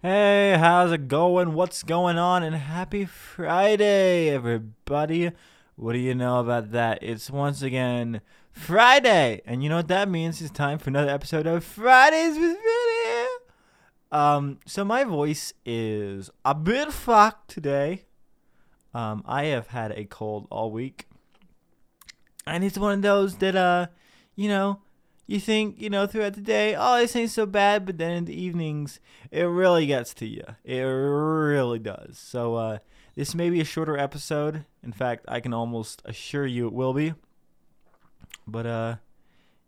Hey, how's it going? What's going on? And happy Friday, everybody. What do you know about that? It's once again Friday. And you know what that means? It's time for another episode of Fridays with Vinny. Um, so my voice is a bit fucked today. Um, I have had a cold all week. And it's one of those that uh, you know, you think, you know, throughout the day, oh, this ain't so bad, but then in the evenings, it really gets to you. It really does. So, uh, this may be a shorter episode. In fact, I can almost assure you it will be. But, uh,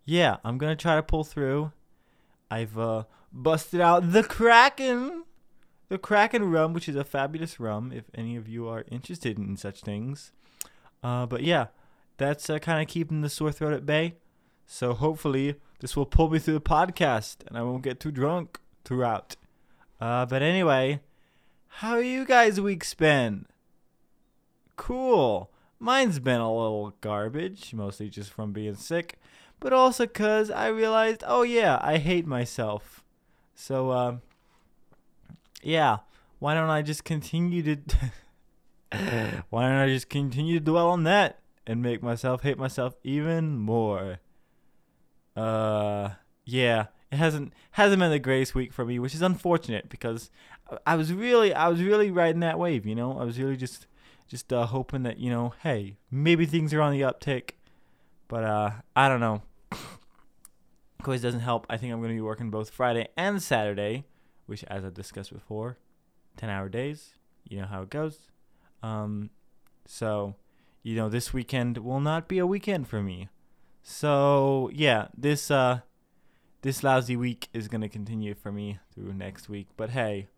yeah, I'm going to try to pull through. I've, uh, busted out the Kraken. The Kraken rum, which is a fabulous rum, if any of you are interested in such things. Uh, but yeah, that's uh, kind of keeping the sore throat at bay. So hopefully this will pull me through the podcast and I won't get too drunk throughout. Uh, but anyway, how you guys' weeks been? Cool. Mine's been a little garbage, mostly just from being sick, but also cuz I realized, oh yeah, I hate myself. So uh, yeah, why don't I just continue to why don't I just continue to dwell on that and make myself hate myself even more? Uh, yeah, it hasn't hasn't been the greatest week for me, which is unfortunate because I was really I was really riding that wave. You know, I was really just just uh, hoping that you know, hey, maybe things are on the uptick, but uh, I don't know. course, doesn't help. I think I'm going to be working both Friday and Saturday, which, as I discussed before, ten hour days. You know how it goes. Um, so, you know, this weekend will not be a weekend for me. So yeah, this uh this lousy week is gonna continue for me through next week. But hey,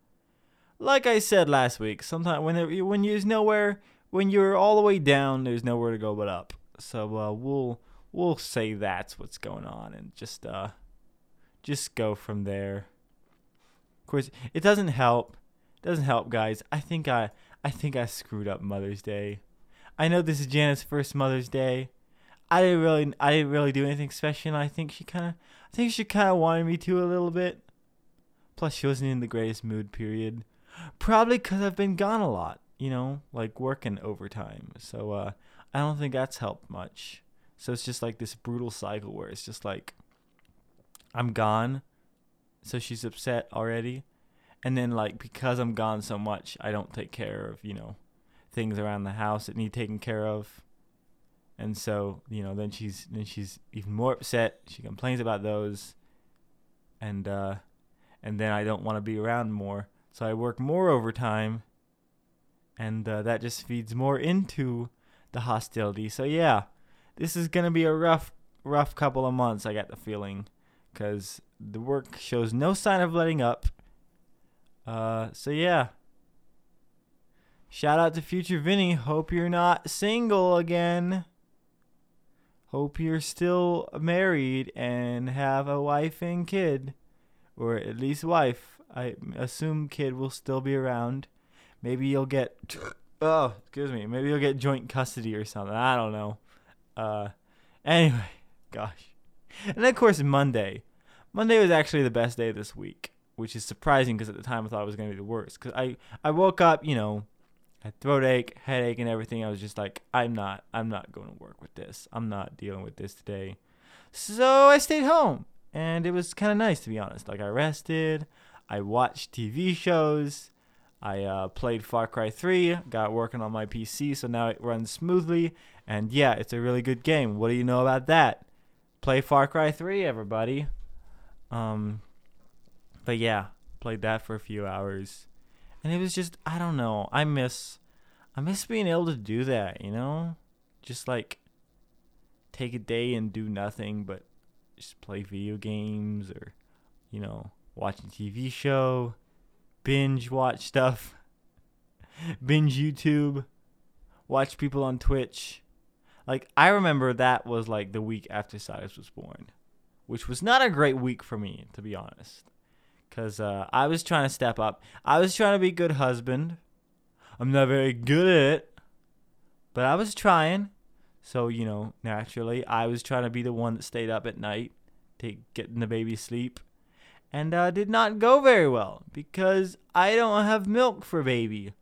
like I said last week, sometimes when there, when there's nowhere, when you're all the way down, there's nowhere to go but up. So uh, we'll we'll say that's what's going on and just uh just go from there. Of course, it doesn't help. It doesn't help, guys. I think I I think I screwed up Mother's Day. I know this is Janet's first Mother's Day. I didn't really I didn't really do anything special. I think she kind of I think she kind of wanted me to a little bit. Plus, she wasn't in the greatest mood. Period. Probably because I've been gone a lot. You know, like working overtime. So uh, I don't think that's helped much. So it's just like this brutal cycle where it's just like I'm gone, so she's upset already, and then like because I'm gone so much, I don't take care of you know things around the house that need taken care of and so you know then she's then she's even more upset. She complains about those. And uh and then i don't want to be around more. So i work more overtime. And uh, that just feeds more into the hostility. So yeah this is gonna be a rough rough couple of months i got the feeling. Because the work shows no sign of letting up. Uh so yeah. Shout out to future vinny. Hope you're not single again Hope you're still married and have a wife and kid, or at least wife. I assume kid will still be around. Maybe you'll get oh, excuse me. Maybe you'll get joint custody or something. I don't know. Uh, anyway, gosh. And then of course, Monday. Monday was actually the best day this week, which is surprising because at the time I thought it was going to be the worst. Because I, I woke up, you know, had throat ache, headache, and everything. I was just like, I'm not, I'm not going to work with this. I'm not dealing with this today. So I stayed home, and it was kind of nice to be honest. Like I rested, I watched TV shows, I uh, played Far Cry 3, got working on my PC, so now it runs smoothly. And yeah, it's a really good game. What do you know about that? Play Far Cry 3, everybody. Um, but yeah, played that for a few hours and it was just I don't know. I miss I miss being able to do that, you know? Just like take a day and do nothing but just play video games or you know, watch a TV show, binge watch stuff, binge YouTube, watch people on Twitch. Like I remember that was like the week after Cyrus was born, which was not a great week for me to be honest. Cause uh, I was trying to step up. I was trying to be a good husband. I'm not very good at it, but I was trying. So you know, naturally, I was trying to be the one that stayed up at night to get the baby sleep, and uh, did not go very well because I don't have milk for baby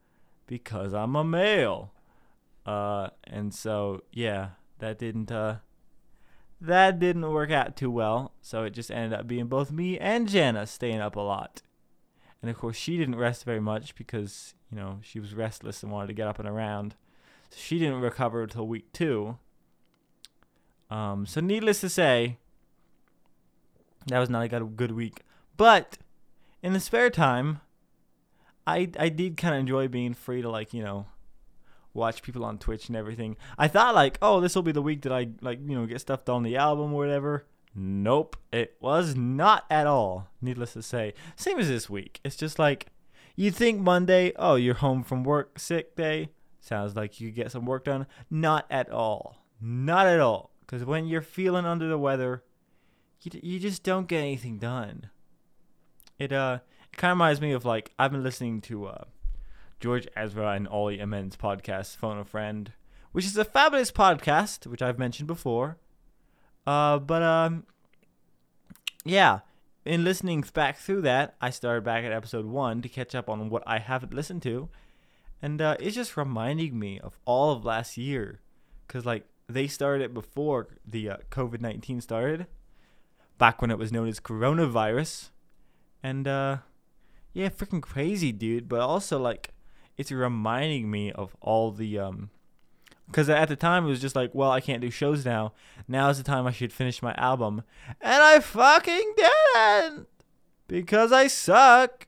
because I'm a male. Uh, and so yeah, that didn't uh, that didn't work out too well. So it just ended up being both me and Jana staying up a lot. And of course, she didn't rest very much because you know she was restless and wanted to get up and around. So she didn't recover until week two. Um, so needless to say, that was not a good week. But in the spare time, I I did kind of enjoy being free to like you know watch people on Twitch and everything. I thought like, oh, this will be the week that I like you know get stuff on the album or whatever. Nope, it was not at all. Needless to say, same as this week. It's just like you'd think Monday, oh, you're home from work, sick day. Sounds like you get some work done. Not at all. Not at all. Because when you're feeling under the weather, you, you just don't get anything done. It uh, it kind of reminds me of like I've been listening to uh, George Ezra and Ollie Amen's podcast, Phone a Friend, which is a fabulous podcast, which I've mentioned before. Uh, but um, yeah, in listening back through that, I started back at episode one to catch up on what I haven't listened to, and uh, it's just reminding me of all of last year, cause like they started it before the uh, COVID nineteen started, back when it was known as coronavirus, and uh, yeah, freaking crazy, dude. But also like, it's reminding me of all the um, because at the time it was just like, well, I can't do shows now. Now is the time I should finish my album, and I fucking didn't because I suck.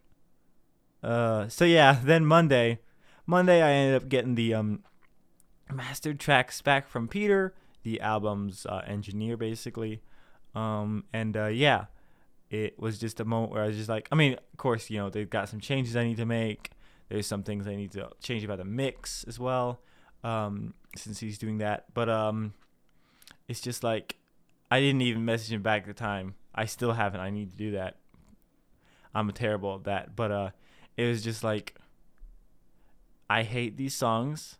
Uh, so yeah, then Monday, Monday I ended up getting the um, mastered tracks back from Peter, the album's uh, engineer, basically. Um, and uh, yeah, it was just a moment where I was just like, I mean, of course, you know, they've got some changes I need to make. There's some things I need to change about the mix as well, um, since he's doing that. But um, it's just like I didn't even message him back at the time. I still haven't. I need to do that. I'm terrible at that. But uh, it was just like I hate these songs.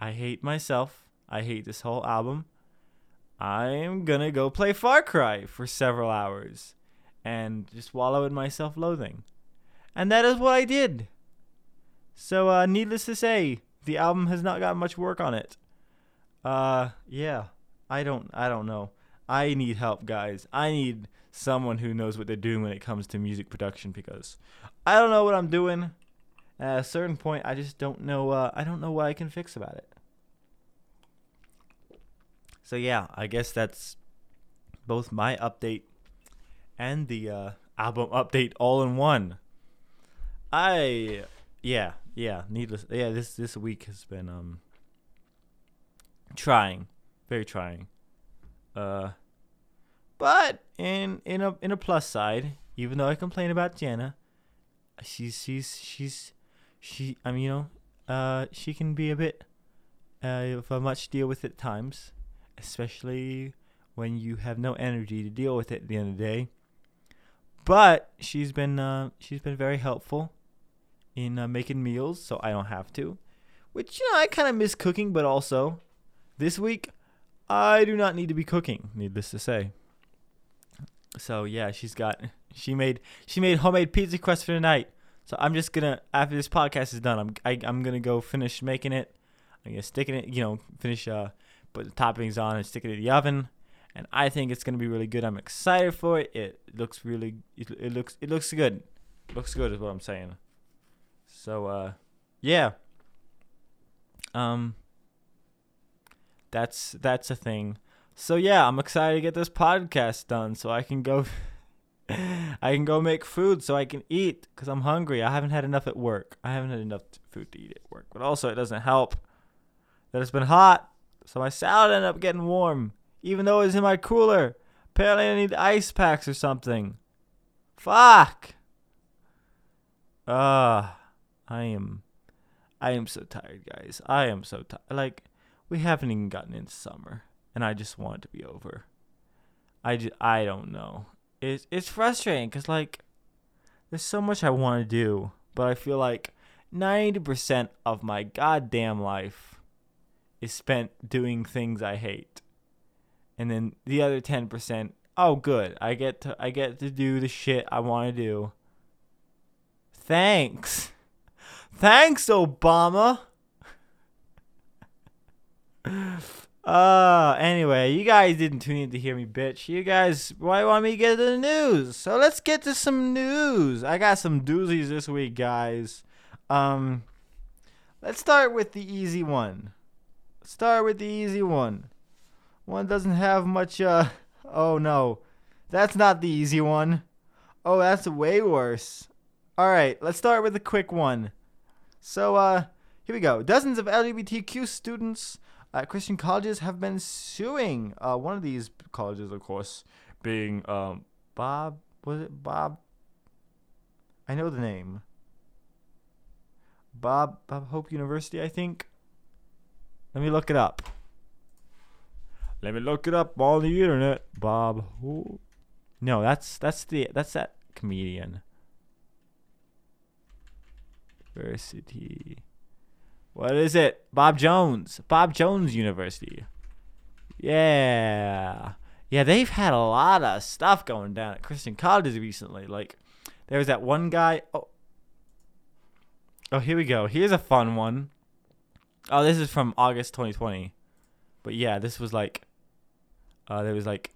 I hate myself. I hate this whole album. I'm gonna go play Far Cry for several hours and just wallow in my self loathing. And that is what I did. So, uh, needless to say, the album has not got much work on it. Uh, yeah. I don't, I don't know. I need help, guys. I need someone who knows what they're doing when it comes to music production because I don't know what I'm doing. At a certain point, I just don't know. Uh, I don't know what I can fix about it. So yeah, I guess that's both my update and the uh, album update all in one. I yeah yeah needless yeah this this week has been um trying very trying. Uh but in in a in a plus side even though I complain about Jana she's she's she's she I mean you know uh she can be a bit uh of a much deal with at times especially when you have no energy to deal with it at the end of the day. But she's been uh, she's been very helpful in uh, making meals, so I don't have to. Which you know I kind of miss cooking, but also this week I do not need to be cooking. Needless to say. So yeah, she's got she made she made homemade pizza crust for tonight. So I'm just gonna after this podcast is done, I'm I, i am gonna go finish making it. I'm gonna stick it, you know, finish uh put the toppings on and stick it in the oven and I think it's gonna be really good. I'm excited for it. It looks really, it, it looks, it looks good. looks good is what I'm saying. So, uh, yeah. Um, that's that's a thing. So yeah, I'm excited to get this podcast done so I can go. I can go make food so I can eat because I'm hungry. I haven't had enough at work. I haven't had enough food to eat at work. But also, it doesn't help that it's been hot, so my salad ended up getting warm even though it's in my cooler. Apparently, I need ice packs or something. Fuck. Ah, uh, I am, I am so tired, guys. I am so tired. Like, we haven't even gotten into summer, and I just want it to be over. I just, I don't know. It's it's frustrating because like, there's so much I want to do, but I feel like ninety percent of my goddamn life is spent doing things I hate and then the other 10% Oh, good. I get to I get to do the shit I want to do. Thanks. Thanks, Obama. Uh, anyway, you guys didn't tune in to hear me, bitch. You guys, why want me to get to the news? So let's get to some news. I got some doozies this week, guys. Um, let's start with the easy one. Start with the easy one. One doesn't have much, uh, oh no. That's not the easy one. Oh, that's way worse. Alright, let's start with the quick one. So, uh, here we go. Dozens of LGBTQ students at Christian colleges have been suing. Uh, one of these colleges, of course, being um, Bob. Was it Bob? I know the name. Bob Bob Hope University, I think. Let me look it up. Let me look it up on the internet. Bob Hope. No, that's that's the that's that comedian. University. What is it? Bob Jones. Bob Jones University. Yeah. Yeah, they've had a lot of stuff going down at Christian colleges recently. Like, there was that one guy. Oh. Oh, here we go. Here's a fun one. Oh, this is from August 2020. But yeah, this was like. Uh, there was like.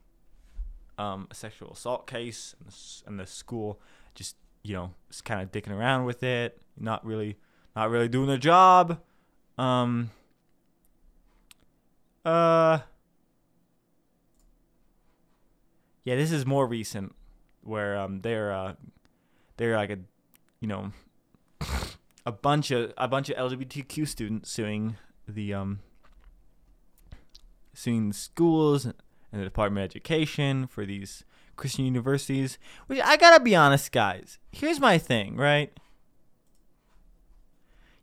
Um, a sexual assault case, and the, and the school just, you know, just kind of dicking around with it, not really, not really doing their job. Um. Uh. Yeah, this is more recent, where um they're uh they're like a, you know, a bunch of a bunch of LGBTQ students suing the um suing the schools and the Department of Education for these Christian universities. Which I gotta be honest, guys. Here's my thing, right?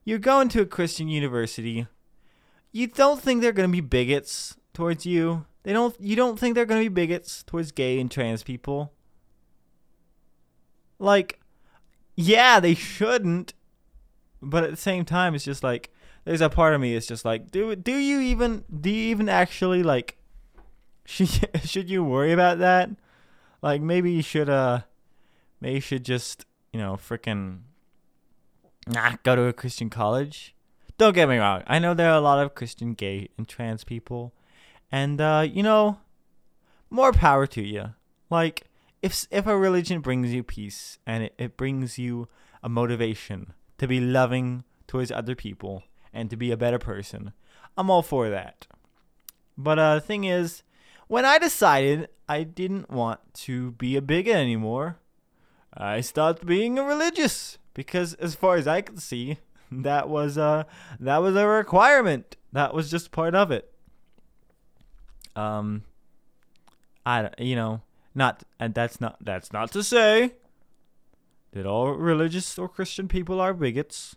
you're going to a Christian university. You don't think they're to be bigots towards you. They don't you don't think they're to be bigots towards gay and trans people? Like yeah, they shouldn't. But at the same time it's just like there's a part of me that's just like do do you even do you even actually like should should you worry about that? Like maybe you should uh maybe you should just, you know, freaking nah, go to a Christian college. Don't get me wrong. I know there are a lot of Christian gay and trans people. And, uh, you know, more power to you. Like, if, if a religion brings you peace and it, it brings you a motivation to be loving towards other people and to be a better person, I'm all for that. But uh, the thing is, when I decided I didn't want to be a bigot anymore, I stopped being a religious because as far as I could see, that was a that was a requirement. That was just part of it. Um, I you know not and that's not that's not to say that all religious or Christian people are bigots.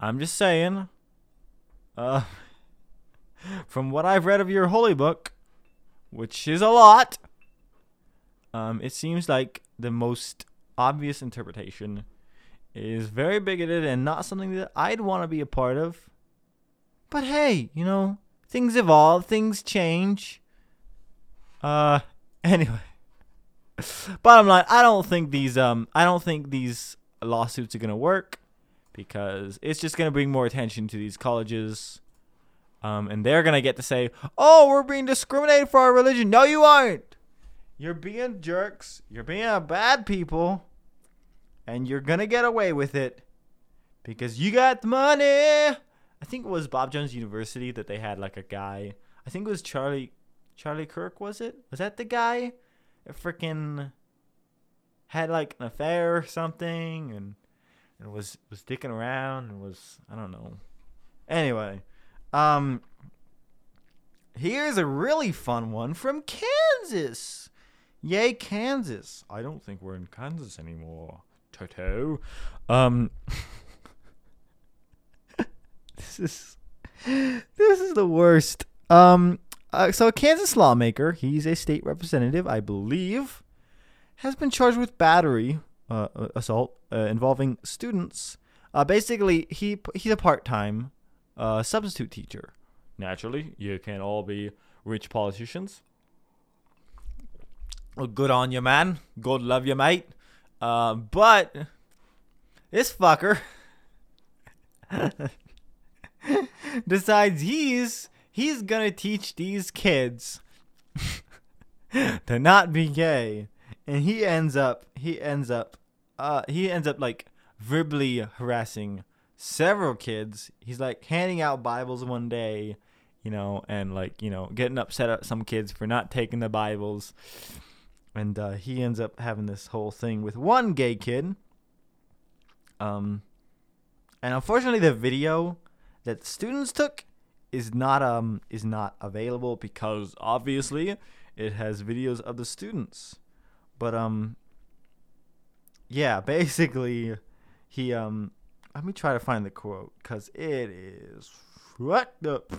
I'm just saying. Uh, from what I've read of your holy book, which is a lot, um, it seems like the most obvious interpretation is very bigoted and not something that I'd want to be a part of. But hey, you know, things evolve, things change. Uh anyway. Bottom line, I don't think these um I don't think these lawsuits are to work because it's just to bring more attention to these colleges. Um and they're going to get to say, "Oh, we're being discriminated for our religion." No, you aren't. You're being jerks. You're being bad people and you're gonna get away with it because you got the money. I think it was Bob Jones University that they had like a guy. I think it was Charlie Charlie Kirk. Was it? Was that the guy? Freaking had like an affair or something, and and was was dicking around and was I don't know. Anyway, um, here's a really fun one from Kansas. Yay, Kansas! I don't think we're in Kansas anymore. Toto. Um, this is this is the worst. Um, uh, so a Kansas lawmaker, he's a state representative, I believe, has been charged with battery uh, uh assault uh, involving students. Uh, basically, he he's a part-time uh, substitute teacher. Naturally, you can't all be rich politicians. Well, good on you, man. God love you, mate. Uh, but this fucker decides he's he's gonna teach these kids to not be gay, and he ends up he ends up uh he ends up like verbally harassing several kids. He's like handing out Bibles one day, you know, and like you know getting upset at some kids for not taking the Bibles, and uh, he ends up having this whole thing with one gay kid. Um, and unfortunately, the video that students took is not um is not available because obviously it has videos of the students. But um yeah, basically he um let me try to find the quote cuz it is fucked up.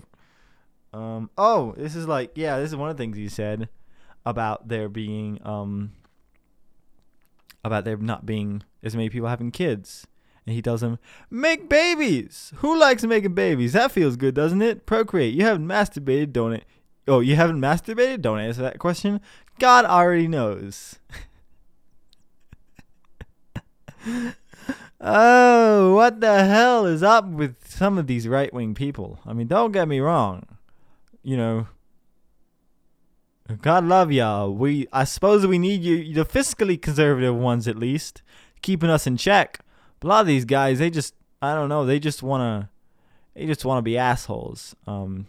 Um oh, this is like yeah, this is one of the things he said about there being um about there not being as many people having kids. And he tells him, Make babies! Who likes making babies? That feels good, doesn't it? Procreate. You haven't masturbated, don't it? Oh, you haven't masturbated? Don't answer that question. God already knows. oh, what the hell is up with some of these right wing people? I mean, don't get me wrong. You know, God love y'all. We, I suppose we need you, the fiscally conservative ones at least, keeping us in check. But a lot of these guys, they just I don't know, they just wanna they just wanna be assholes. Um,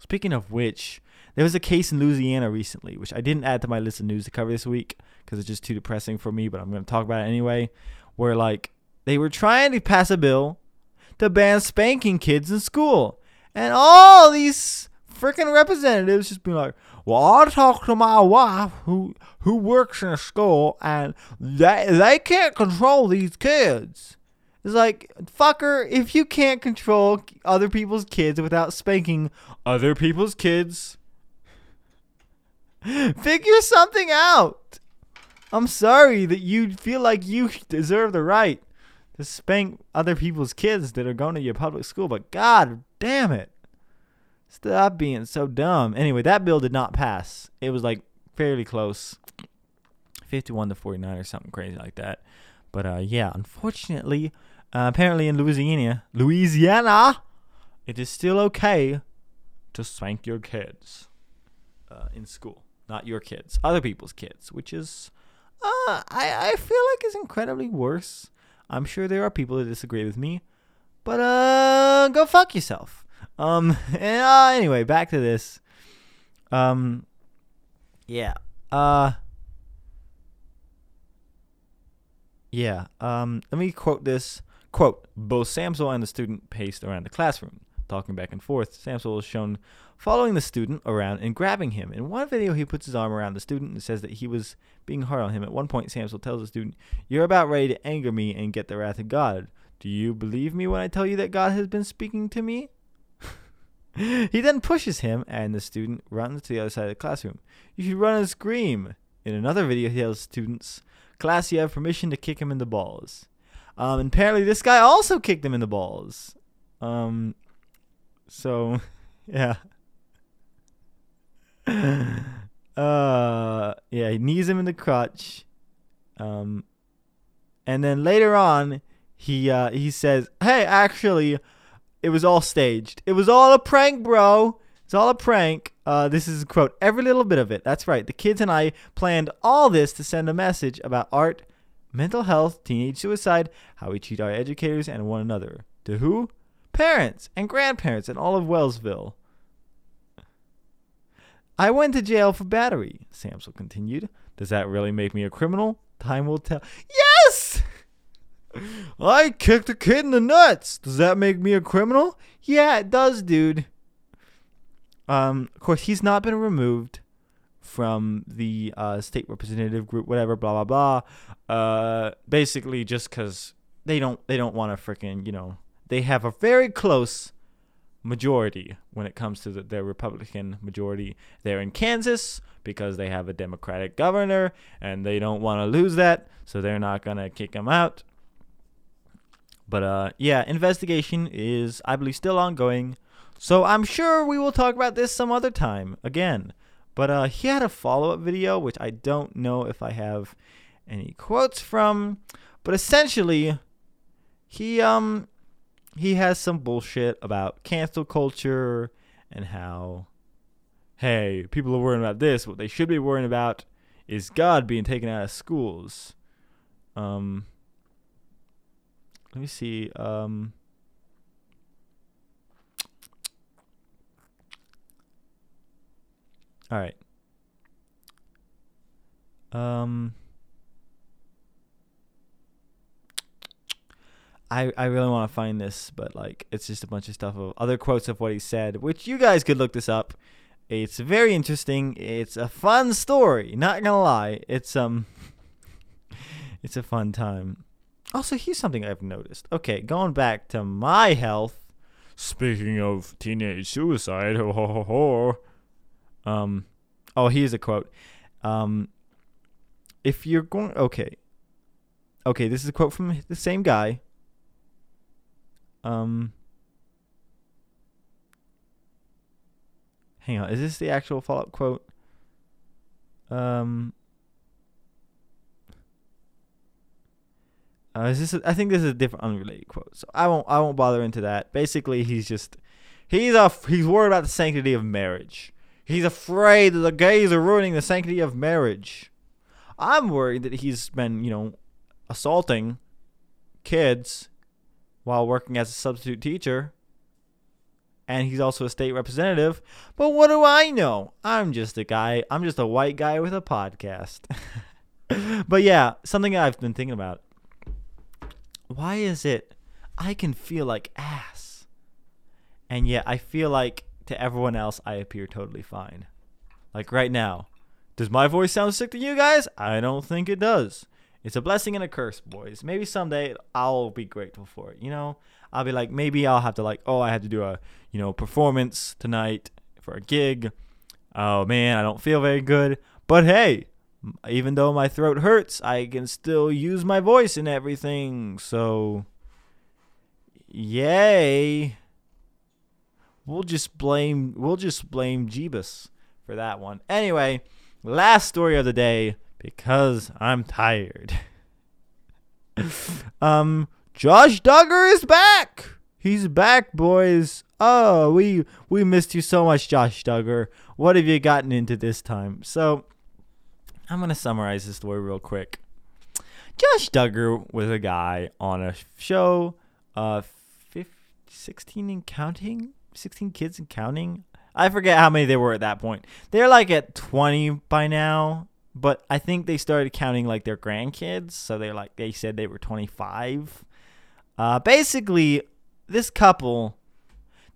speaking of which, there was a case in Louisiana recently, which I didn't add to my list of news to cover this week because it's just too depressing for me. But I'm gonna talk about it anyway. Where like they were trying to pass a bill to ban spanking kids in school, and all these freaking representatives just being like, "Well, I talked to my wife who who works in a school, and they they can't control these kids." It's like, fucker, if you can't control other people's kids without spanking other people's kids, figure something out. I'm sorry that you feel like you deserve the right to spank other people's kids that are going to your public school, but god damn it. Stop being so dumb. Anyway, that bill did not pass. It was like fairly close 51 to 49 or something crazy like that. But uh, yeah, unfortunately, uh, apparently in Louisiana, Louisiana, it is still okay to spank your kids uh, in school. Not your kids, other people's kids, which is, uh, I, I feel like is incredibly worse. I'm sure there are people that disagree with me, but uh, go fuck yourself. Um. And, uh, anyway, back to this. Um. Yeah. Uh. Yeah. Um. Let me quote this. Quote: Both Samsel and the student paced around the classroom, talking back and forth. Samsel is shown following the student around and grabbing him. In one video, he puts his arm around the student and says that he was being hard on him. At one point, Samsel tells the student, "You're about ready to anger me and get the wrath of God. Do you believe me when I tell you that God has been speaking to me?" he then pushes him, and the student runs to the other side of the classroom. You should run and scream. In another video, he tells students, Class, you have permission to kick him in the balls. Um, and apparently, this guy also kicked him in the balls. Um, so, yeah. uh, yeah, he knees him in the crotch. Um, and then later on, he uh, he says, "Hey, actually, it was all staged. It was all a prank, bro. It's all a prank. Uh, this is a quote every little bit of it. That's right. The kids and I planned all this to send a message about art, mental health, teenage suicide, how we treat our educators and one another. To who? Parents and grandparents in all of Wellsville. I went to jail for battery, Samsel continued. Does that really make me a criminal? Time will tell. Yes! I kicked a kid in the nuts. Does that make me a criminal? Yeah, it does, dude. Um, of course, he's not been removed from the uh, state representative group, whatever, blah blah blah. Uh, basically, just because they don't they don't want to freaking you know they have a very close majority when it comes to the, their Republican majority there in Kansas because they have a Democratic governor and they don't want to lose that, so they're not gonna kick him out. But uh, yeah, investigation is, I believe, still ongoing. So I'm sure we will talk about this some other time again. But uh, he had a follow up video, which I don't know if I have any quotes from. But essentially, he um he has some bullshit about cancel culture and how hey, people are worrying about this. What they should be worrying about is God being taken out of schools. Um let me see. Um All right. Um I, I really want to find this, but like it's just a bunch of stuff of other quotes of what he said, which you guys could look this up. It's very interesting. It's a fun story. Not gonna lie, it's um, it's a fun time. Also, here's something I've noticed. Okay, going back to my health. Speaking of teenage suicide, ho ho ho ho. Um, oh, here's a quote. Um, if you're going, okay, okay, this is a quote from the same guy. Um, hang on, is this the actual follow-up quote? Um, uh, is this? A, I think this is a different, unrelated quote. So I won't. I won't bother into that. Basically, he's just he's a he's worried about the sanctity of marriage. He's afraid that the gays are ruining the sanctity of marriage. I'm worried that he's been, you know, assaulting kids while working as a substitute teacher. And he's also a state representative. But what do I know? I'm just a guy. I'm just a white guy with a podcast. but yeah, something I've been thinking about. Why is it I can feel like ass? And yet I feel like to everyone else I appear totally fine. Like right now. Does my voice sound sick to you guys? I don't think it does. It's a blessing and a curse, boys. Maybe someday I'll be grateful for it. You know, I'll be like, maybe I'll have to like, oh, I had to do a, you know, performance tonight for a gig. Oh man, I don't feel very good. But hey, even though my throat hurts, I can still use my voice and everything. So, yay. We'll just blame we'll just blame Jeebus for that one. Anyway, last story of the day because I'm tired. um, Josh Duggar is back. He's back, boys. Oh, we we missed you so much, Josh Duggar. What have you gotten into this time? So, I'm gonna summarize this story real quick. Josh Duggar was a guy on a show, uh, 15, 16 and counting, 16 kids and counting. I forget how many there were at that point. They're like at 20 by now but I think they started counting like their grandkids. So they're like they said they were 25. Uh, basically, this couple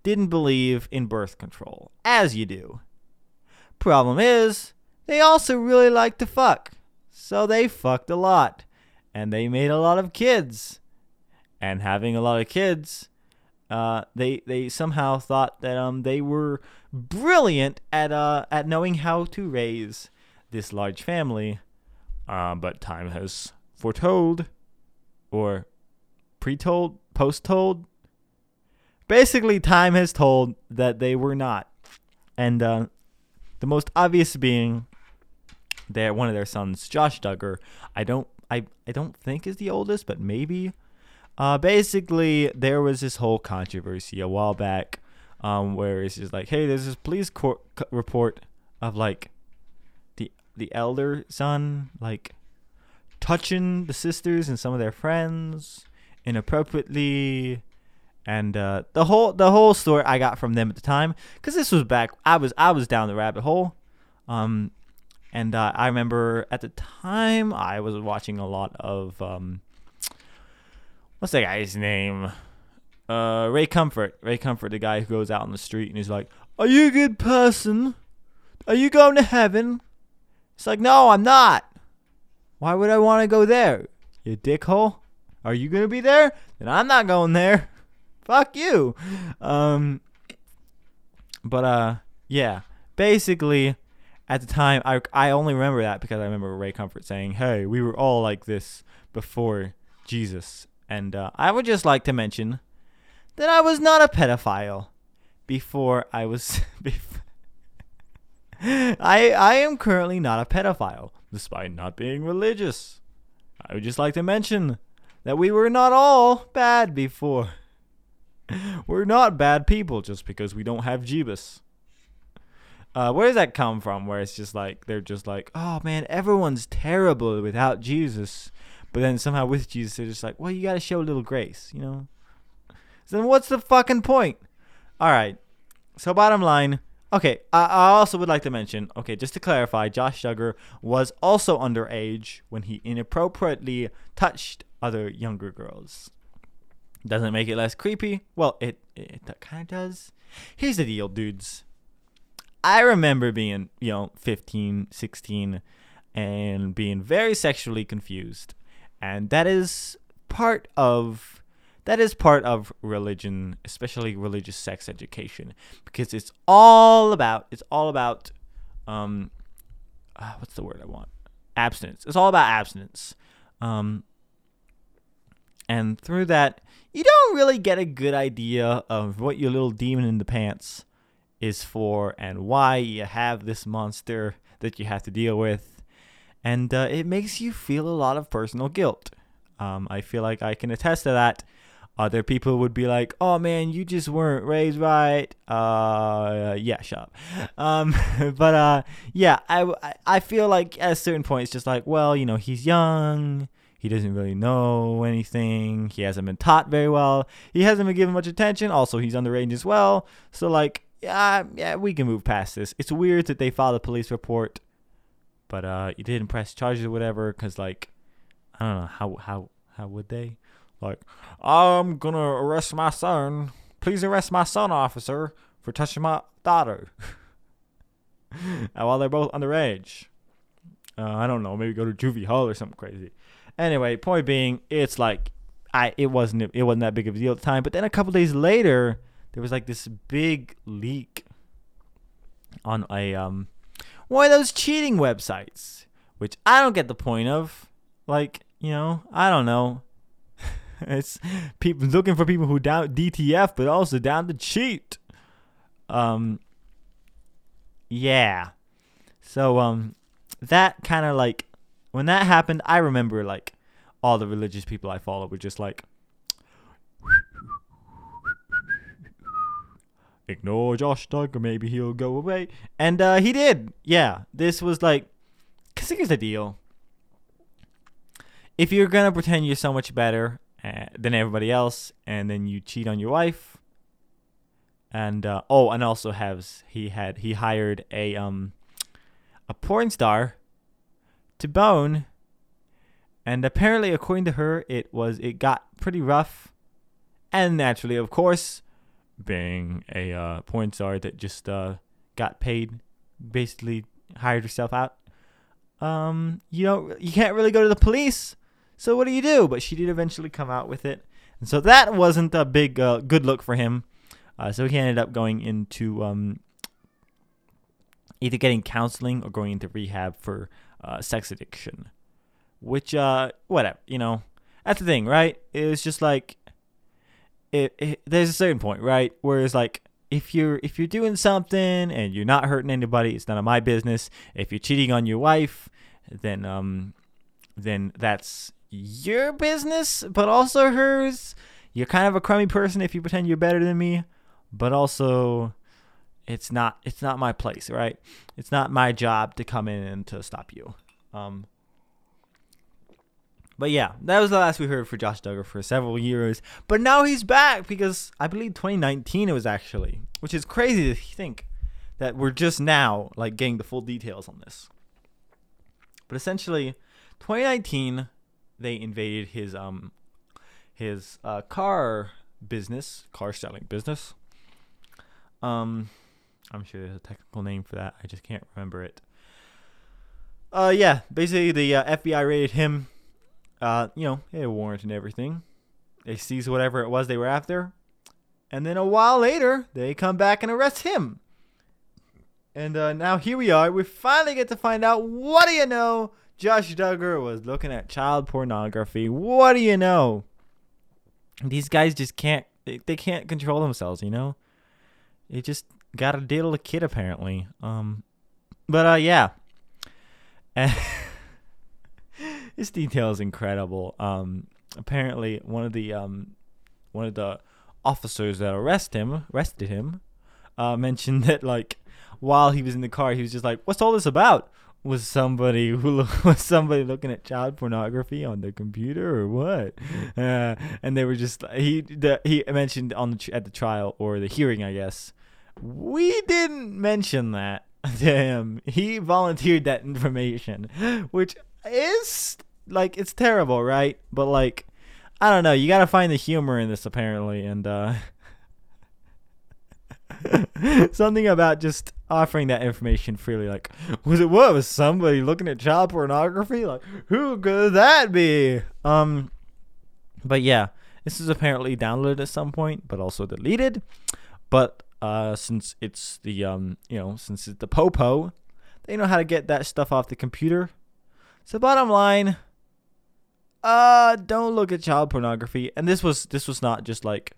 didn't believe in birth control, as you do. Problem is, they also really like to fuck. So they fucked a lot. And they made a lot of kids. And having a lot of kids, uh, they they somehow thought that um they were brilliant at uh at knowing how to raise this large family, uh, but time has foretold, or pre-told, post-told. Basically, time has told that they were not, and uh, the most obvious being that one of their sons, Josh Duggar, I don't, I, I don't think is the oldest, but maybe. Uh, basically, there was this whole controversy a while back, um, where it's just like, hey, there's this police court report of like the elder son like touching the sisters and some of their friends inappropriately. And uh, the whole the whole story I got from them at the time because this was back I was I was down the rabbit hole. Um and uh, I remember at the time I was watching a lot of um what's that guy's name? Uh Ray Comfort. Ray Comfort the guy who goes out on the street and he's like are you a good person? Are you going to heaven it's like, no, I'm not. Why would I want to go there? You dickhole. Are you gonna be there? Then I'm not going there. Fuck you. Um. But uh, yeah. Basically, at the time, I I only remember that because I remember Ray Comfort saying, "Hey, we were all like this before Jesus." And uh, I would just like to mention that I was not a pedophile before I was. I I am currently not a pedophile, despite not being religious. I would just like to mention that we were not all bad before. We're not bad people just because we don't have Jeebus. Uh, where does that come from? Where it's just like they're just like, oh man, everyone's terrible without Jesus, but then somehow with Jesus they're just like, well, you got to show a little grace, you know. So then what's the fucking point? All right. So bottom line, okay. I, also would like to mention, okay, just to clarify, Josh Duggar was also underage when he inappropriately touched other younger girls. Doesn't make it less creepy. Well, it it, it kind of does. Here's the deal, dudes. I remember being, you know, 15, 16 and being very sexually confused. And that is part of that is part of religion, especially religious sex education, because it's all about it's all about um uh, what's the word I want? Abstinence. It's all about abstinence. Um and through that you don't really get a good idea of what your little demon in the pants is for and why you have this monster that you have to deal with. And uh, it makes you feel a lot of personal guilt. Um, I feel like I can attest to that. Other people would be like, "Oh man, you just weren't raised right." Uh, yeah, shut up. Um, but uh, yeah, I I feel like at a certain point, it's just like, well, you know, he's young. He doesn't really know anything. He hasn't been taught very well. He hasn't been given much attention. Also, he's underage as well. So like, yeah, yeah, we can move past this. It's weird that they filed a police report, but uh, you didn't press charges or whatever, cause like, I don't know how how how would they? Like, I'm gonna arrest my son. Please arrest my son, officer, for touching my daughter. and while they're both underage. Uh, I don't know. Maybe go to juvie hall or something crazy. Anyway, point being, it's like I it wasn't it wasn't that big of a deal at the time. But then a couple days later there was like this big leak on a um one of those cheating websites, which I don't get the point of. Like, you know, I don't know. it's people looking for people who down DTF, but also down to cheat. Um, yeah. So um, that kind of like when that happened, I remember like all the religious people I follow were just like, ignore Josh Duggar, maybe he'll go away. And uh, he did. Yeah, this was like, because here's the deal. If you're going to pretend you're so much better uh, than everybody else, and then you cheat on your wife, and uh, oh, and also has he had he hired a um a porn star to bone, and apparently, according to her, it was it got pretty rough, and naturally, of course, being a uh, porn star that just uh, got paid, basically hired herself out. Um, you know, you can't really go to the police. So what do you do? But she did eventually come out with it, and so that wasn't a big uh, good look for him. Uh, so he ended up going into um, either getting counseling or going into rehab for uh, sex addiction, which uh, whatever, you know, that's the thing, right? It's just like it, it, there's a certain point, right? Whereas like if you're if you're doing something and you're not hurting anybody, it's none of my business. If you're cheating on your wife, then um then that's your business, but also hers. You're kind of a crummy person if you pretend you're better than me, but also it's not it's not my place, right? It's not my job to come in and to stop you. Um but yeah, that was the last we heard for Josh Duggar for several years. But now he's back because I believe 2019 it was actually, which is crazy to think that we're just now like getting the full details on this. But essentially, 2019 they invaded his um his uh, car business, car selling business. Um, I'm sure there's a technical name for that. I just can't remember it. Uh, yeah, basically the uh, FBI raided him uh, you know, they had a warrant and everything. They seize whatever it was they were after. And then a while later, they come back and arrest him. And uh, now here we are. We finally get to find out what do you know? Josh Duggar was looking at child pornography. What do you know? These guys just can't, they, they can't control themselves, you know? They just got to diddle a kid, apparently. Um, But uh, yeah. This detail is incredible. Um, apparently, one of the um, one of the officers that arrest him arrested him uh, mentioned that like while he was in the car, he was just like, "What's all this about?" Was somebody who was somebody looking at child pornography on their computer or what? Uh, and they were just he the, he mentioned on the at the trial or the hearing, I guess. We didn't mention that to him. He volunteered that information, which is like it's terrible, right? But like I don't know, you got to find the humor in this apparently and uh something about just offering that information freely like was it what was somebody looking at child pornography? Like who could that be? Um but yeah this is apparently downloaded at some point but also deleted. But uh since it's the um you know since it's the popo they know how to get that stuff off the computer. So bottom line uh don't look at child pornography. And this was this was not just like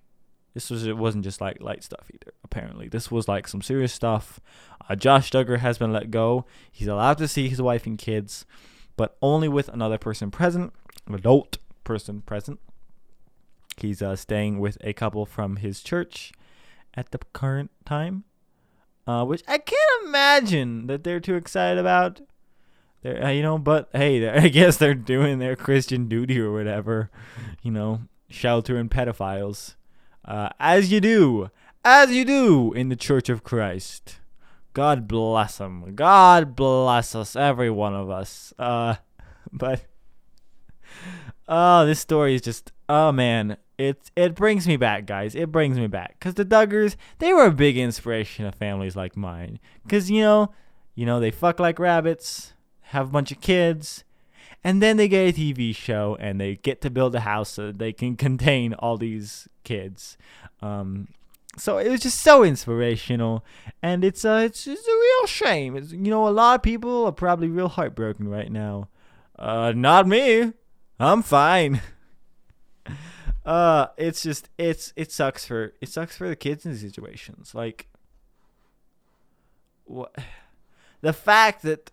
this was it wasn't just like light stuff either. Apparently, this was like some serious stuff. Uh, Josh Duggar has been let go. He's allowed to see his wife and kids, but only with another person present, an adult person present. He's uh, staying with a couple from his church at the current time, uh, which I can't imagine that they're too excited about. They're, uh, you know, but hey, I guess they're doing their Christian duty or whatever, you know, sheltering pedophiles uh, as you do, as you do in the Church of Christ. God bless them. God bless us, every one of us. Uh, but oh, this story is just oh man, it it brings me back, guys. It brings me back because the Duggars they were a big inspiration of families like mine. Cause you know, you know they fuck like rabbits, have a bunch of kids, and then they get a TV show and they get to build a house so that they can contain all these kids. Um, so it was just so inspirational, and it's uh, it's, it's a real shame. It's, you know, a lot of people are probably real heartbroken right now. Uh, not me. I'm fine. uh, it's just it's it sucks for it sucks for the kids in these situations. Like, what the fact that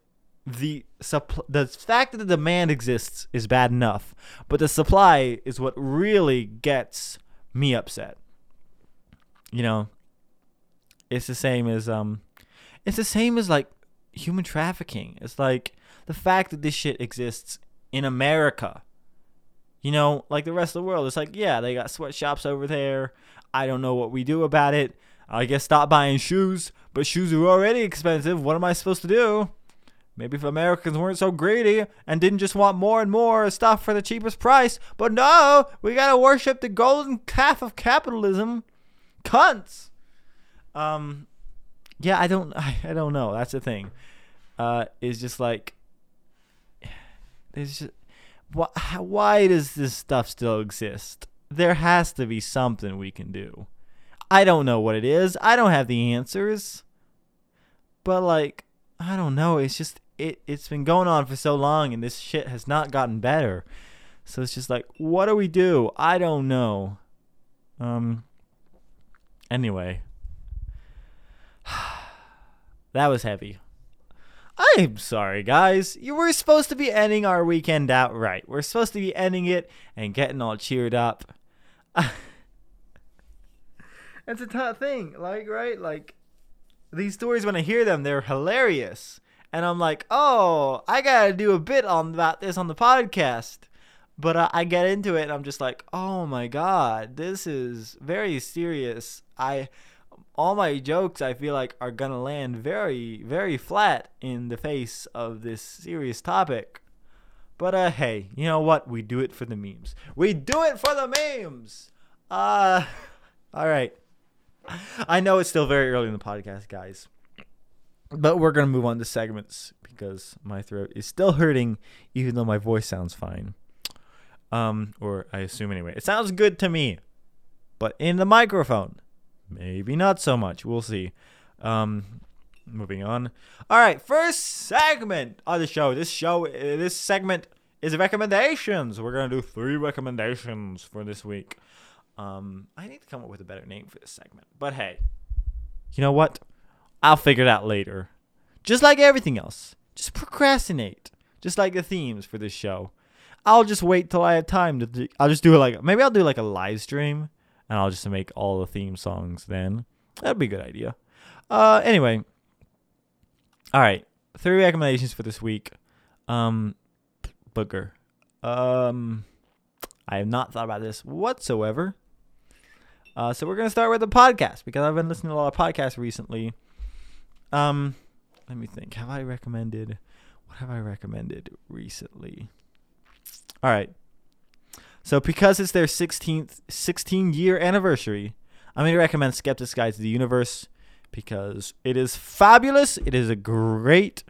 the supply, the fact that the demand exists is bad enough, but the supply is what really gets me upset. You know, it's the same as um, it's the same as like human trafficking. It's like the fact that this shit exists in America. You know, like the rest of the world, it's like yeah, they got sweatshops over there. I don't know what we do about it. I guess stop buying shoes, but shoes are already expensive. What am I supposed to do? Maybe if Americans weren't so greedy and didn't just want more and more stuff for the cheapest price, but no, we gotta worship the golden calf of capitalism. Cunts. Um, yeah, I don't, I, I don't know. That's the thing. Uh, is just like, there's just, why, why does this stuff still exist? There has to be something we can do. I don't know what it is. I don't have the answers. But like, I don't know. It's just it it's been going on for so long and this shit has not gotten better. So it's just like, what do we do? I don't know. Um anyway. that was heavy. I'm sorry, guys. You were supposed to be ending our weekend out right. We're supposed to be ending it and getting all cheered up. It's a tough thing, like right, like these stories when I hear them, they're hilarious and I'm like, oh, I gotta do a bit on about this on the podcast. But uh, I get into it, and I'm just like, oh my god, this is very serious. I all my jokes I feel like are gonna land very, very flat in the face of this serious topic. But uh, hey, you know what? We do it for the memes. We do it for the memes. Uh, all right. I know it's still very early in the podcast, guys. But we're going to move on to segments because my throat is still hurting, even though my voice sounds fine. Um, or I assume anyway. It sounds good to me, but in the microphone, maybe not so much. We'll see. Um, moving on. All right, first segment of the show. This show, uh, this segment is recommendations. We're gonna do three recommendations for this week. Um, I need to come up with a better name for this segment, but hey, you know what? I'll figure it out later. just like everything else. Just procrastinate, just like the themes for this show. I'll just wait till I have time to. Do, I'll just do it like maybe I'll do like a live stream, and I'll just make all the theme songs. Then that'd be a good idea. Uh, anyway, all right, three recommendations for this week. Um, Booker. Um, I have not thought about this whatsoever. Uh, so we're gonna start with the podcast because I've been listening to a lot of podcasts recently. Um, let me think. Have I recommended? What have I recommended recently? All right. So because it's their 16th 16 year anniversary, I'm going to recommend Skeptic's Guide to the Universe because it is fabulous. It is a great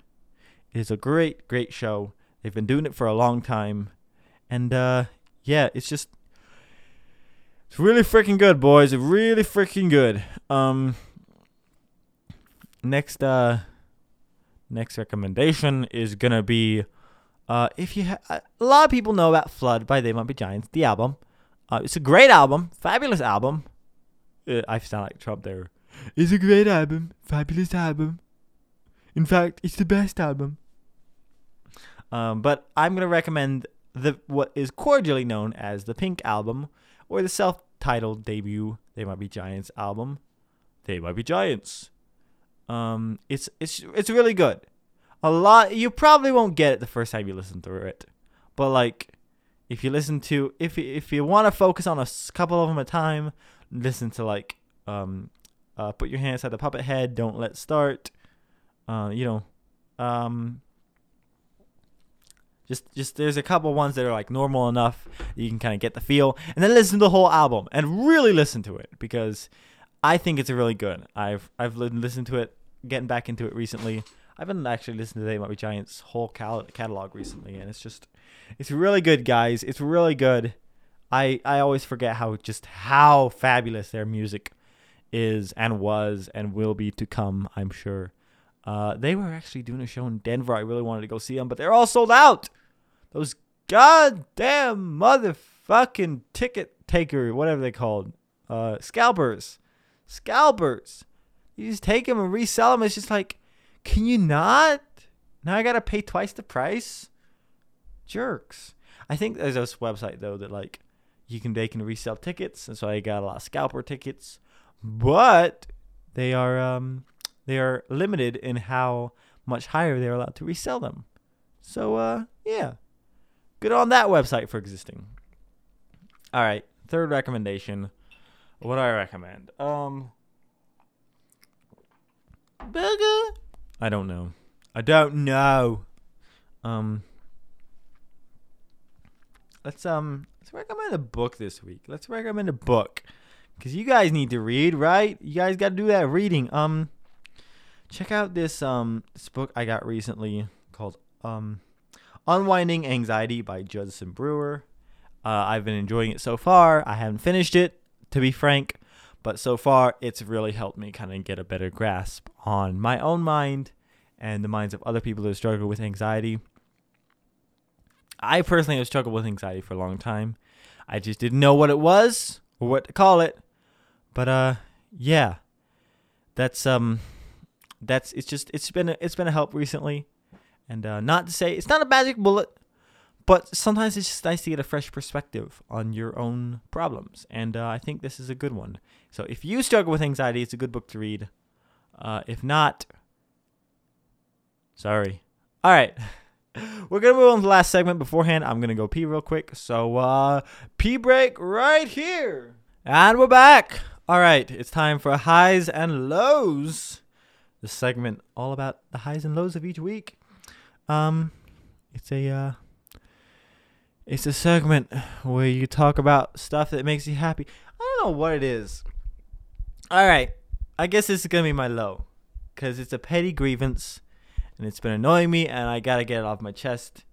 it is a great great show. They've been doing it for a long time. And uh yeah, it's just it's really freaking good, boys. Really freaking good. Um next uh next recommendation is to be uh, if you ha- a lot of people know about Flood by They Might Be Giants, the album. Uh, it's a great album, fabulous album. Uh, I sound like Trump there. It's a great album, fabulous album. In fact, it's the best album. Um, but I'm gonna recommend the what is cordially known as the Pink album, or the self-titled debut They Might Be Giants album. They Might Be Giants. Um, it's it's it's really good. A lot you probably won't get it the first time you listen through it. But like if you listen to if if you want to focus on a couple of them at a time listen to like um uh, put your hand inside the puppet head don't let start uh you know um just just there's a couple ones that are like normal enough you can kind of get the feel and then listen to the whole album and really listen to it because i think it's really good. I've i've listened to it getting back into it recently I've been actually listening to They Might Be Giants' whole cal- catalog recently, and it's just, it's really good, guys. It's really good. I I always forget how just how fabulous their music is and was and will be to come. I'm sure. Uh, they were actually doing a show in Denver. I really wanted to go see them, but they're all sold out. Those goddamn motherfucking ticket taker, whatever they called, uh, scalpers, scalpers. You just take them and resell them. It's just like can you not? Now I gotta pay twice the price. Jerks. I think there's this website though that like you can they can resell tickets, and so I got a lot of scalper tickets, but they are um they are limited in how much higher they're allowed to resell them. So uh yeah, good on that website for existing. All right, third recommendation. What do I recommend? Um, burger I don't know. I don't know. Um Let's um let's recommend a book this week. Let's recommend a book. Cuz you guys need to read, right? You guys got to do that reading. Um check out this um this book I got recently called um Unwinding Anxiety by Judson Brewer. Uh, I've been enjoying it so far. I haven't finished it, to be frank. But so far, it's really helped me kind of get a better grasp on my own mind and the minds of other people who struggle with anxiety. I personally have struggled with anxiety for a long time. I just didn't know what it was or what to call it. But uh yeah. That's um that's it's just it's been a, it's been a help recently. And uh not to say it's not a magic bullet, but sometimes it's just nice to get a fresh perspective on your own problems. And uh, I think this is a good one. So if you struggle with anxiety, it's a good book to read. Uh, if not, sorry. All right. We're going to move on to the last segment. Beforehand, I'm going to go pee real quick. So, uh, pee break right here. And we're back. All right. It's time for highs and lows. The segment all about the highs and lows of each week. Um, it's a, uh, it's a segment where you talk about stuff that makes you happy. I don't know what it is. All right. I guess this is going to be my low because it's a petty grievance and it's been annoying me and I got to get it off my chest.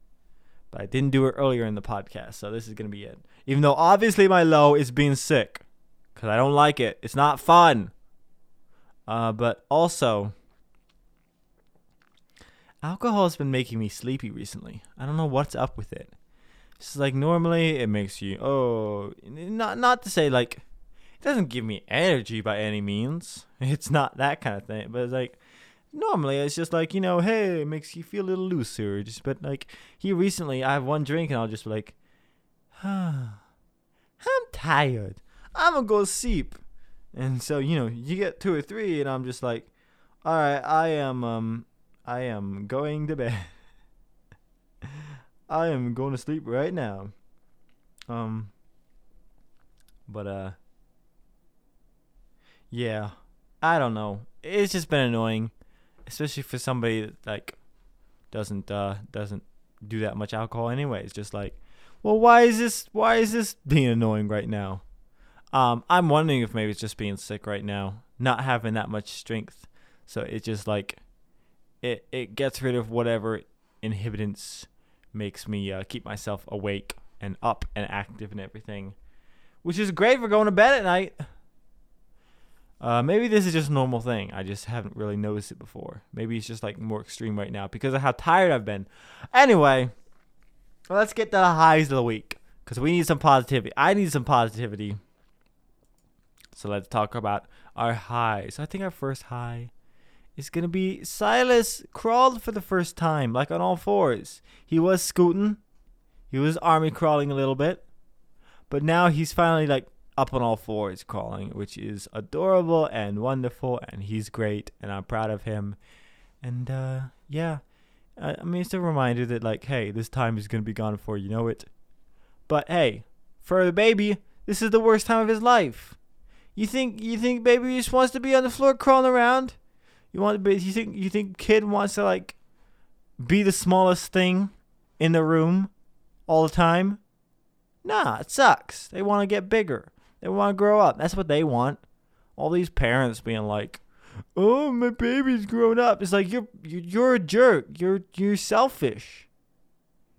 But I didn't do it earlier in the podcast, so this is going to be it. Even though obviously my low is being sick because I don't like it. It's not fun. Uh, but also, alcohol has been making me sleepy recently. I don't know what's up with it. It's like normally it makes you oh not not to say like it doesn't give me energy by any means. It's not that kind of thing, but it's like normally it's just like you know, hey, it makes you feel a little looser. Just but like he recently, I have one drink and I'll just be like, ah, I'm tired. I'm gonna go sleep. And so you know, you get two or three, and I'm just like, all right, I am um, I am going to bed. I am going to sleep right now. Um, but uh, yeah, I don't know. It's just been annoying, especially for somebody that like doesn't uh doesn't do that much alcohol anyway. It's just like, well, why is this why is this being annoying right now? Um, I'm wondering if maybe it's just being sick right now, not having that much strength. So it just like it it gets rid of whatever inhibitants makes me uh, keep myself awake and up and active and everything, which is great for going to bed at night. Uh, maybe this is just a normal thing. I just haven't really noticed it before. Maybe it's just like more extreme right now because of how tired I've been. Anyway, let's get to the highs of the week because we need some positivity. I need some positivity. So let's talk about our highs. I think our first high is gonna be Silas crawled for the first time, like on all fours. He was scooting, he was army crawling a little bit, but now he's finally like up on all fours crawling, which is adorable and wonderful, and he's great, and I'm proud of him. And uh, yeah, I, I mean it's a reminder that like, hey, this time is gonna be gone before you know it. But hey, for the baby, this is the worst time of his life. You think you think baby just wants to be on the floor crawling around? You want to be? You think you think kid wants to like be the smallest thing in the room all the time? Nah, it sucks. They want to get bigger. They want to grow up. That's what they want. All these parents being like, "Oh, my baby's grown up." It's like you're you're a jerk. You're you're selfish.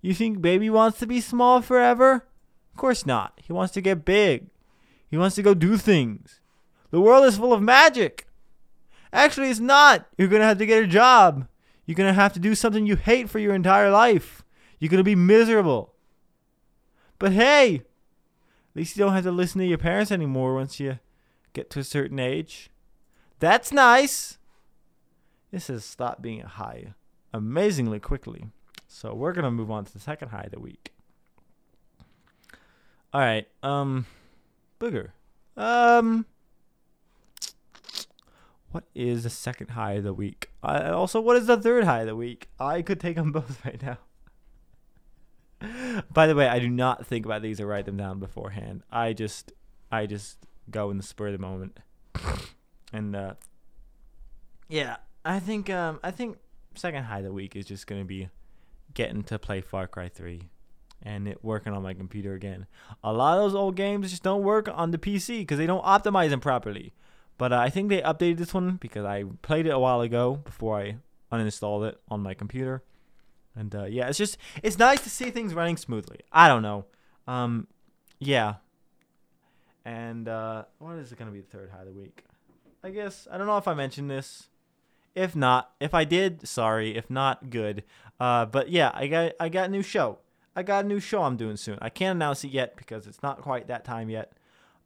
You think baby wants to be small forever? Of course not. He wants to get big. He wants to go do things. The world is full of magic. Actually, it's not. You're going to have to get a job. You're going to have to do something you hate for your entire life. You're going to be miserable. But hey, at least you don't have to listen to your parents anymore once you get to a certain age. That's nice. This has stopped being a high amazingly quickly. So we're going to move on to the second high of the week. All right. Um Booger. Um what is the second high of the week? Uh, also, what is the third high of the week? I could take them both right now. By the way, I do not think about these or write them down beforehand. I just, I just go in the spur of the moment, and uh, yeah, I think, um, I think second high of the week is just gonna be getting to play Far Cry Three, and it working on my computer again. A lot of those old games just don't work on the PC because they don't optimize them properly. But uh, I think they updated this one because I played it a while ago before I uninstalled it on my computer. And uh, yeah, it's just it's nice to see things running smoothly. I don't know. Um, yeah. And uh, what is it gonna be the third high of the week? I guess I don't know if I mentioned this. If not, if I did, sorry. If not, good. Uh, but yeah, I got I got a new show. I got a new show I'm doing soon. I can't announce it yet because it's not quite that time yet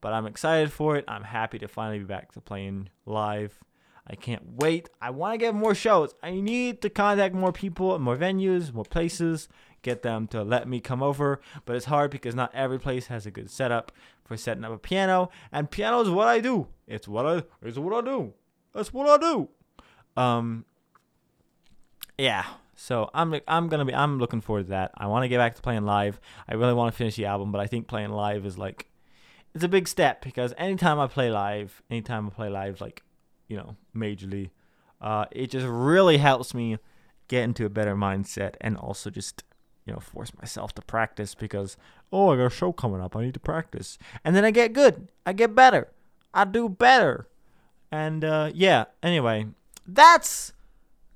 but I'm excited for it. I'm happy to finally be back to playing live. I can't wait. I want to get more shows. I need to contact more people, more venues, more places, get them to let me come over. But it's hard because not every place has a good setup for setting up a piano. And piano is what I do. It's what I it's what I do. That's what I do. Um Yeah. So I'm I'm gonna be I'm looking forward to that. I want to get back to playing live. I really want to finish the album, but I think playing live is like it's a big step because anytime I play live, anytime I play live, like you know, majorly, uh, it just really helps me get into a better mindset and also just you know force myself to practice because oh I got a show coming up, I need to practice, and then I get good, I get better, I do better, and uh, yeah. Anyway, that's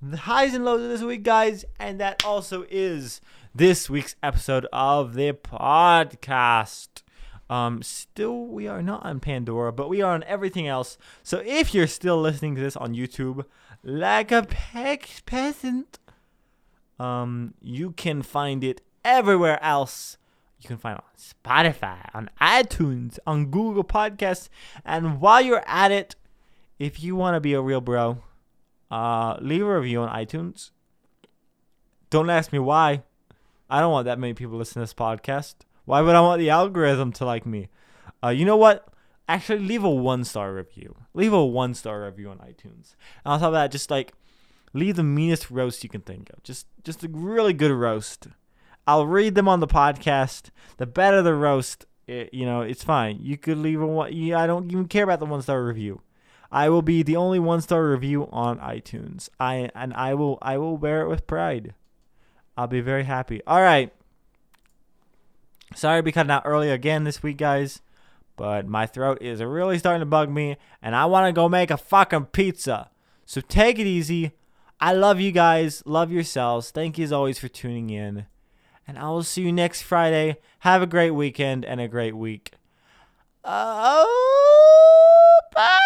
the highs and lows of this week, guys, and that also is this week's episode of the podcast. Um, still, we are not on Pandora, but we are on everything else. So if you're still listening to this on YouTube, like a pe- peasant, um, you can find it everywhere else. You can find it on Spotify, on iTunes, on Google Podcasts, and while you're at it, if you want to be a real bro, Uh, leave a review on iTunes. Don't ask me why. I don't want that many people listening to this podcast. Why would I want the algorithm to like me? Uh, you know what? Actually, leave a one star review. Leave a one star review on iTunes. And on top of that, just like leave the meanest roast you can think of. Just just a really good roast. I'll read them on the podcast. The better the roast, it, you know, it's fine. You could leave a one. Yeah, I don't even care about the one star review. I will be the only one star review on iTunes. I and I will I will bear it with pride. I'll be very happy. All right. Sorry to be cutting out early again this week, guys. But my throat is really starting to bug me, and I want to go make a fucking pizza. So take it easy. I love you guys. Love yourselves. Thank you as always for tuning in. And I will see you next Friday. Have a great weekend and a great week. Uh, oh, bye.